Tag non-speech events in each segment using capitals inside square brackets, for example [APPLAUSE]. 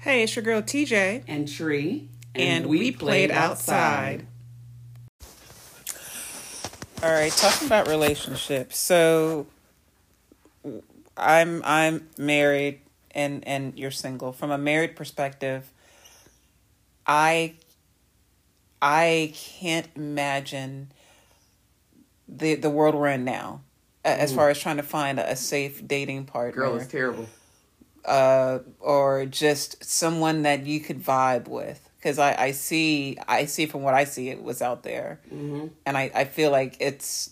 Hey, it's your girl TJ. And Tree. And, we, played, outside. All right, talking about relationships. So I'm I'm married and and you're single. From a married perspective, I I can't imagine the the world we're in now a- as far as trying to find a safe dating partner Girl, it's terrible. uh, or just someone that you could vibe with. Because I, I see I see from what I see it was out there, Mm-hmm. and I, I feel like it's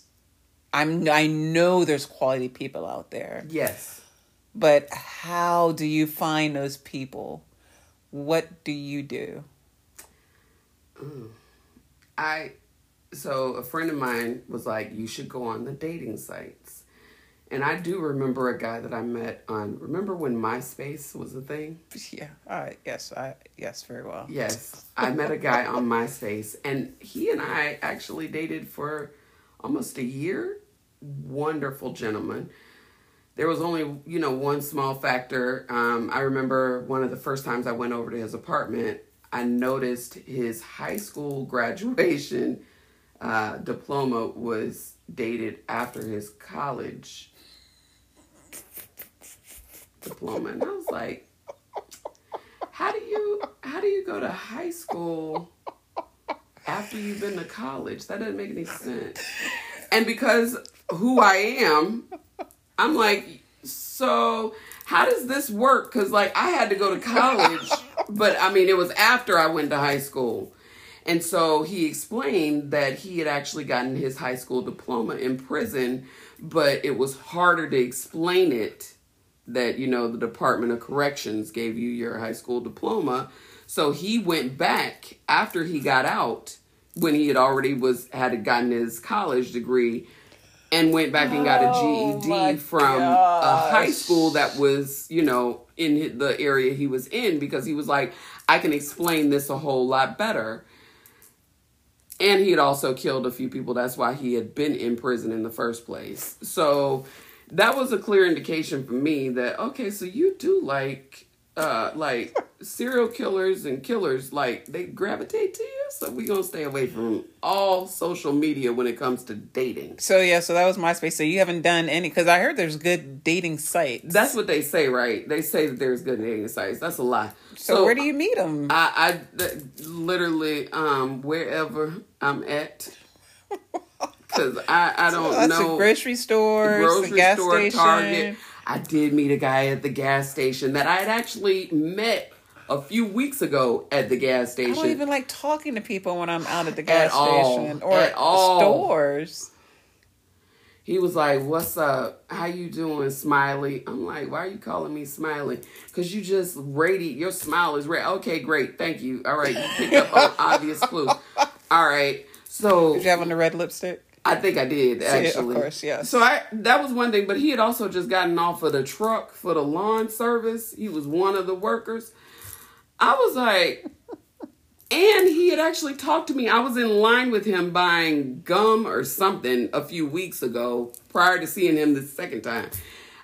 I'm I know there's quality people out there, Yes. but how do you find those people? What do you do? I so a friend of mine was like, you should go on the dating sites. And I do remember a guy that I met on remember when MySpace was a thing? [LAUGHS] Yeah, I yes I yes very well. Yes. I met a guy on MySpace and he and I actually dated for almost a year. Wonderful gentleman. There was only, you know, one small factor. Um, I remember one of the first times I went over to his apartment, I noticed his high school [LAUGHS] graduation uh, diploma was dated after his college diploma. And I was like, how do you how do you go to high school after you've been to college? That doesn't make any sense. And because who I am, I'm like, so how does this work? Because like I had to go to college, but I mean it was after I went to high school. And so he explained that he had actually gotten his high school diploma in prison, but it was harder to explain it that, you know, the Department of Corrections gave you your high school diploma. So he went back after he got out when he had already was had gotten his college degree and went back and got a Oh, GED from a high school that was, you know, in the area he was in because he was like, I can explain this a whole lot better. And he had also killed a few people. That's why he had been in prison in the first place. So that was a clear indication for me that okay, so you do like uh like serial killers and killers like they gravitate to you. So we gonna stay away from all social media when it comes to dating. So yeah, so that was MySpace. So you haven't done any because I heard there's good dating sites. That's what they say, right? They say that there's good dating sites. That's a lie. so, where do you meet them? I, I th- literally um wherever I'm at [LAUGHS] because I I don't know grocery stores, grocery the gas store, station. Target. I did meet a guy at the gas station that I had actually met a few weeks ago at the gas station. I don't even like talking to people when I'm out at the gas At all. station or At all. stores. he was like, "What's up? How you doing, Smiley?" I'm like, "Why are you calling me Smiley? Because you just radiate. Your smile is red. Okay, great, thank you. All right, you picked up on [LAUGHS] obvious clues. All right, so Did you have on the red lipstick? I think I did actually. of course, yes. So I that was one thing, but he had also just gotten off of the truck for the lawn service. He was one of the workers. I was like, [LAUGHS] and he had actually talked to me. I was in line with him buying gum or something a few weeks ago prior to seeing him the second time.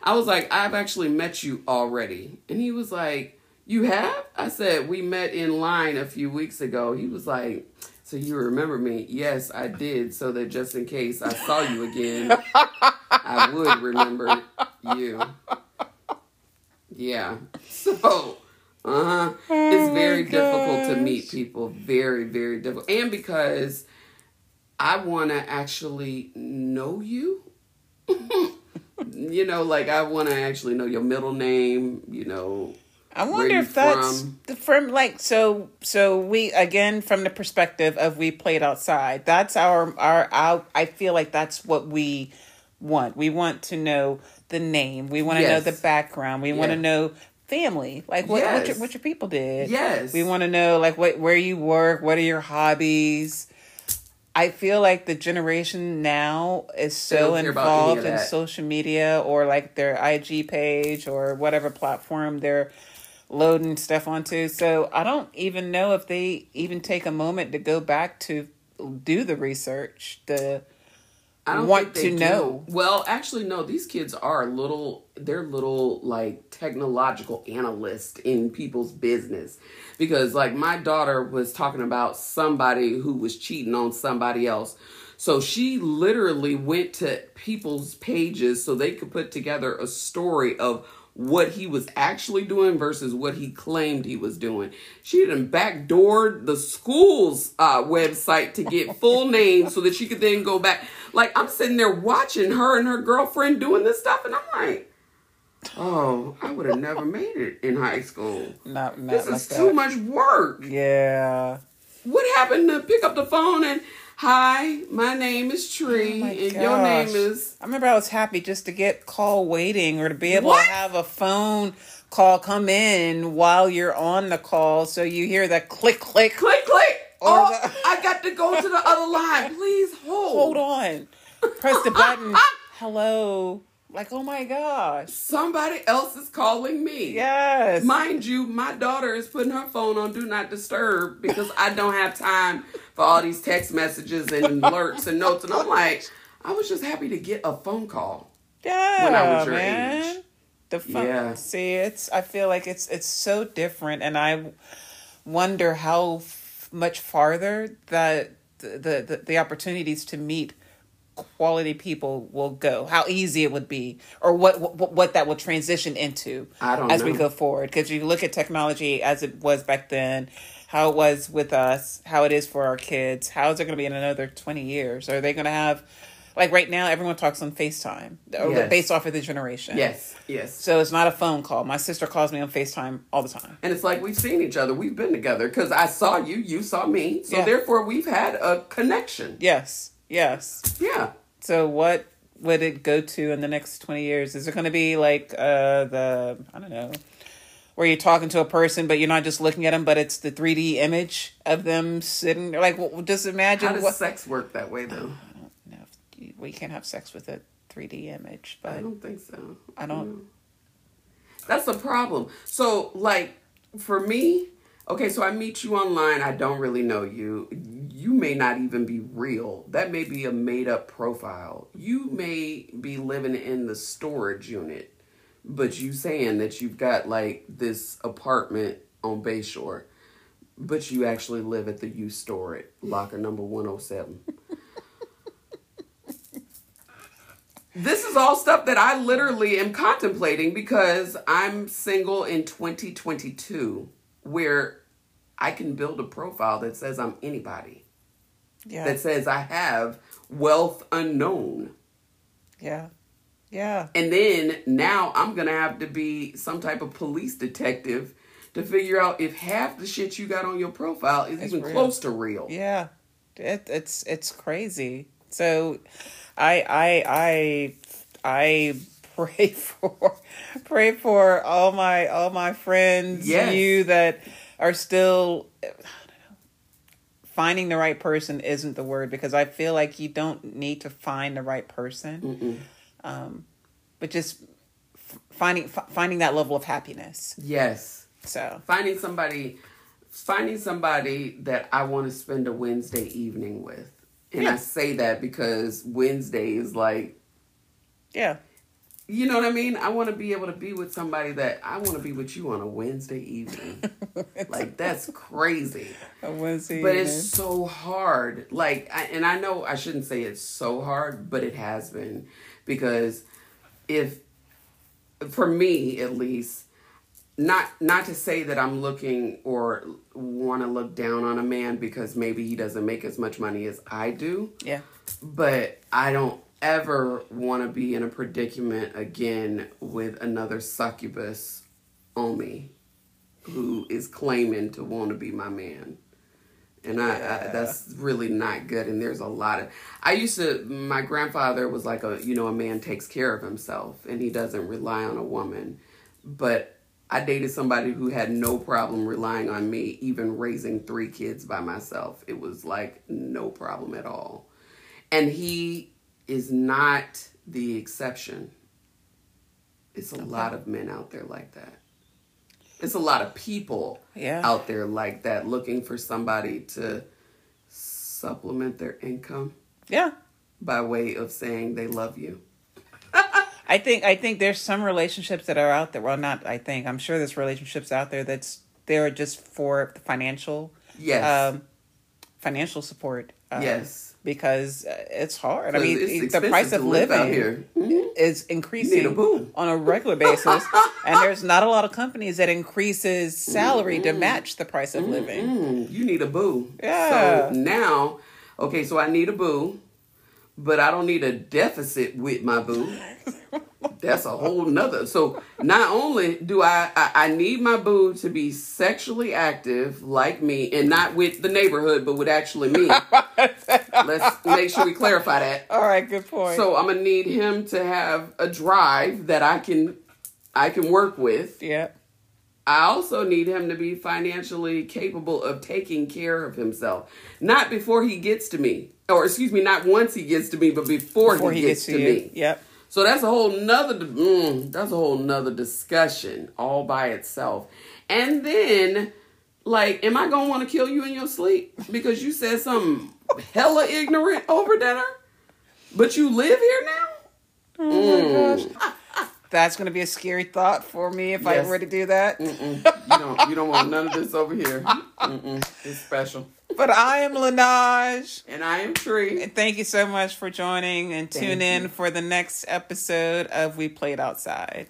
I was like, I've actually met you already. And he was like, You have? I said, We met in line a few weeks ago. He was like, So you remember me? Yes, I did. So that just in case I saw you again, I would remember you. Yeah. So, uh huh. It's very difficult to meet people. Very, very difficult. And because I want to actually know you. [LAUGHS] you know, like I want to actually know your middle name, you know. I wonder if that's from? the from like so so we again from the perspective of we played outside. That's our our, our I feel like that's what we want. We want to know the name. We want to Yes. know the background. We want to know family. Like what what, your, what your people did. Yes. We want to know like what where you work, what are your hobbies. I feel like the generation now is so don't care about any of involved in social media or like their IG page or whatever platform they're loading stuff onto. So I don't even know if they even take a moment to go back to do the research, the I don't want to do. know. Well, actually, no. These kids are little. They're little like technological analysts in people's business, because like my daughter was talking about somebody who was cheating on somebody else. So she literally went to people's pages so they could put together a story of what he was actually doing versus what he claimed he was doing. She done backdoored the school's uh, website to get full [LAUGHS] names so that she could then go back. Like I'm sitting there watching her and her girlfriend doing this stuff, and I'm like, oh, I would have never made it in high school. not not This like is that. too much work. Yeah. What happened to pick up the phone and hi, my name is oh Tree, Oh and your name is I remember I was happy just to get call waiting or to be able What? to have a phone call come in while you're on the call so you hear that click click click click. Oh, the- I got to go to the other line. Please [LAUGHS] hold. hold on press the button [LAUGHS] hello like oh my gosh Somebody else is calling me. yes Mind you, my daughter is putting her phone on do not disturb because I don't have time for all these text messages and [LAUGHS] alerts and notes. And I'm like, I was just happy to get a phone call. yeah when I was your man age. the phone Yeah. see it's i feel like it's it's so different and i wonder how f- much farther that the, the the opportunities to meet quality people will go how easy it would be or what what, what that will transition into as we go forward because you look at technology as it was back then how it was with us how it is for our kids how is it going to be in another 20 years are they going to have like right now everyone talks on facetime or Yes. based off of the generation Yes, yes. so it's not a phone call my sister calls me on facetime all the time And it's like we've seen each other. We've been together because I saw you, you saw me. So Yeah. therefore, we've had a connection. yes yes Yeah. So what would it go to in the next 20 years? Is it going to be like uh the I don't know where you're talking to a person but you're not just looking at them but it's the 3D image of them sitting like well, just imagine How does what sex work that way, though? no, you- we can't have sex with a 3D image but I don't think so. I don't That's the problem. So, like, for me, okay, so I meet you online. I don't really know you. You may not even be real. That may be a made up profile. You may be living in the storage unit, but you saying that you've got like this apartment on Bayshore, but you actually live at the U store at locker number 107. [LAUGHS] This is all stuff that I literally am contemplating because I'm single in 2022 where I can build a profile that says I'm anybody, yeah that says I have wealth unknown. yeah yeah And then now I'm going to have to be some type of police detective to figure out if half the shit you got on your profile is It's even real. close to real. Yeah, it, it's it's crazy. So, I I I I [LAUGHS] pray for pray for all my all my friends, Yes. you that are still. I don't know, Finding the right person isn't the word because I feel like you don't need to find the right person, um, but just f- finding f- finding that level of happiness. Yes. So finding somebody finding somebody that I want to spend a Wednesday evening with. And I say that because Wednesday is like yeah, you know what I mean? I want to be able to be with somebody that I want to be with you on a Wednesday evening. [LAUGHS] like that's crazy. a Wednesday But evening. it's so hard. Like, I, and I know I shouldn't say it's so hard, but it has been because if, for me at least, not not to say that I'm looking or want to look down on a man because maybe he doesn't make as much money as I do, yeah. but I don't ever want to be in a predicament again with another succubus on me who is claiming to want to be my man. And I, I that's really not good. And there's a lot of I used to my grandfather was like a you know a man takes care of himself and he doesn't rely on a woman. But I dated somebody who had no problem relying on me, even raising three kids by myself. It was like no problem at all. And he is not the exception. It's a lot of men out there like that. It's a lot of people Yeah. out there like that looking for somebody to supplement their income Yeah. by way of saying they love you. [LAUGHS] I think I think there's some relationships that are out there. Well, not I think. I'm sure there's relationships out there that's there just for the financial Yes. um financial support. um, yes. Because uh, it's hard. I mean, the price of living here. Mhm. is increasing a on a regular basis, [LAUGHS] and there's not a lot of companies that increases salary to match the price of living. Mm, you need a boo. Yeah. So now, okay, so I need a boo, but I don't need a deficit with my boo. [LAUGHS] That's a whole nother. So not only do I, I I need my boo to be sexually active like me, and not with the neighborhood, but with actually me. [LAUGHS] Let's make sure we clarify that. All right, good point. So I'm gonna need him to have a drive that I can I can work with. yeah, I also need him to be financially capable of taking care of himself. Not before he gets to me. Or excuse me, not once he gets to me, but before, before he, he gets, gets to to me. Yep. So that's a whole nother mm, that's a whole nother discussion all by itself. And then like, am I gonna want to kill you in your sleep because you said something hella ignorant over dinner? But you live here now? Oh my gosh. That's going to be a scary thought for me if I Yes. were to do that. Mm-mm. You don't you don't want none of this over here. Mm-mm. It's special. But I am Lanaj. And I am Tree. And thank you so much for joining and tune Thank in you. for the next episode of We Played Outside.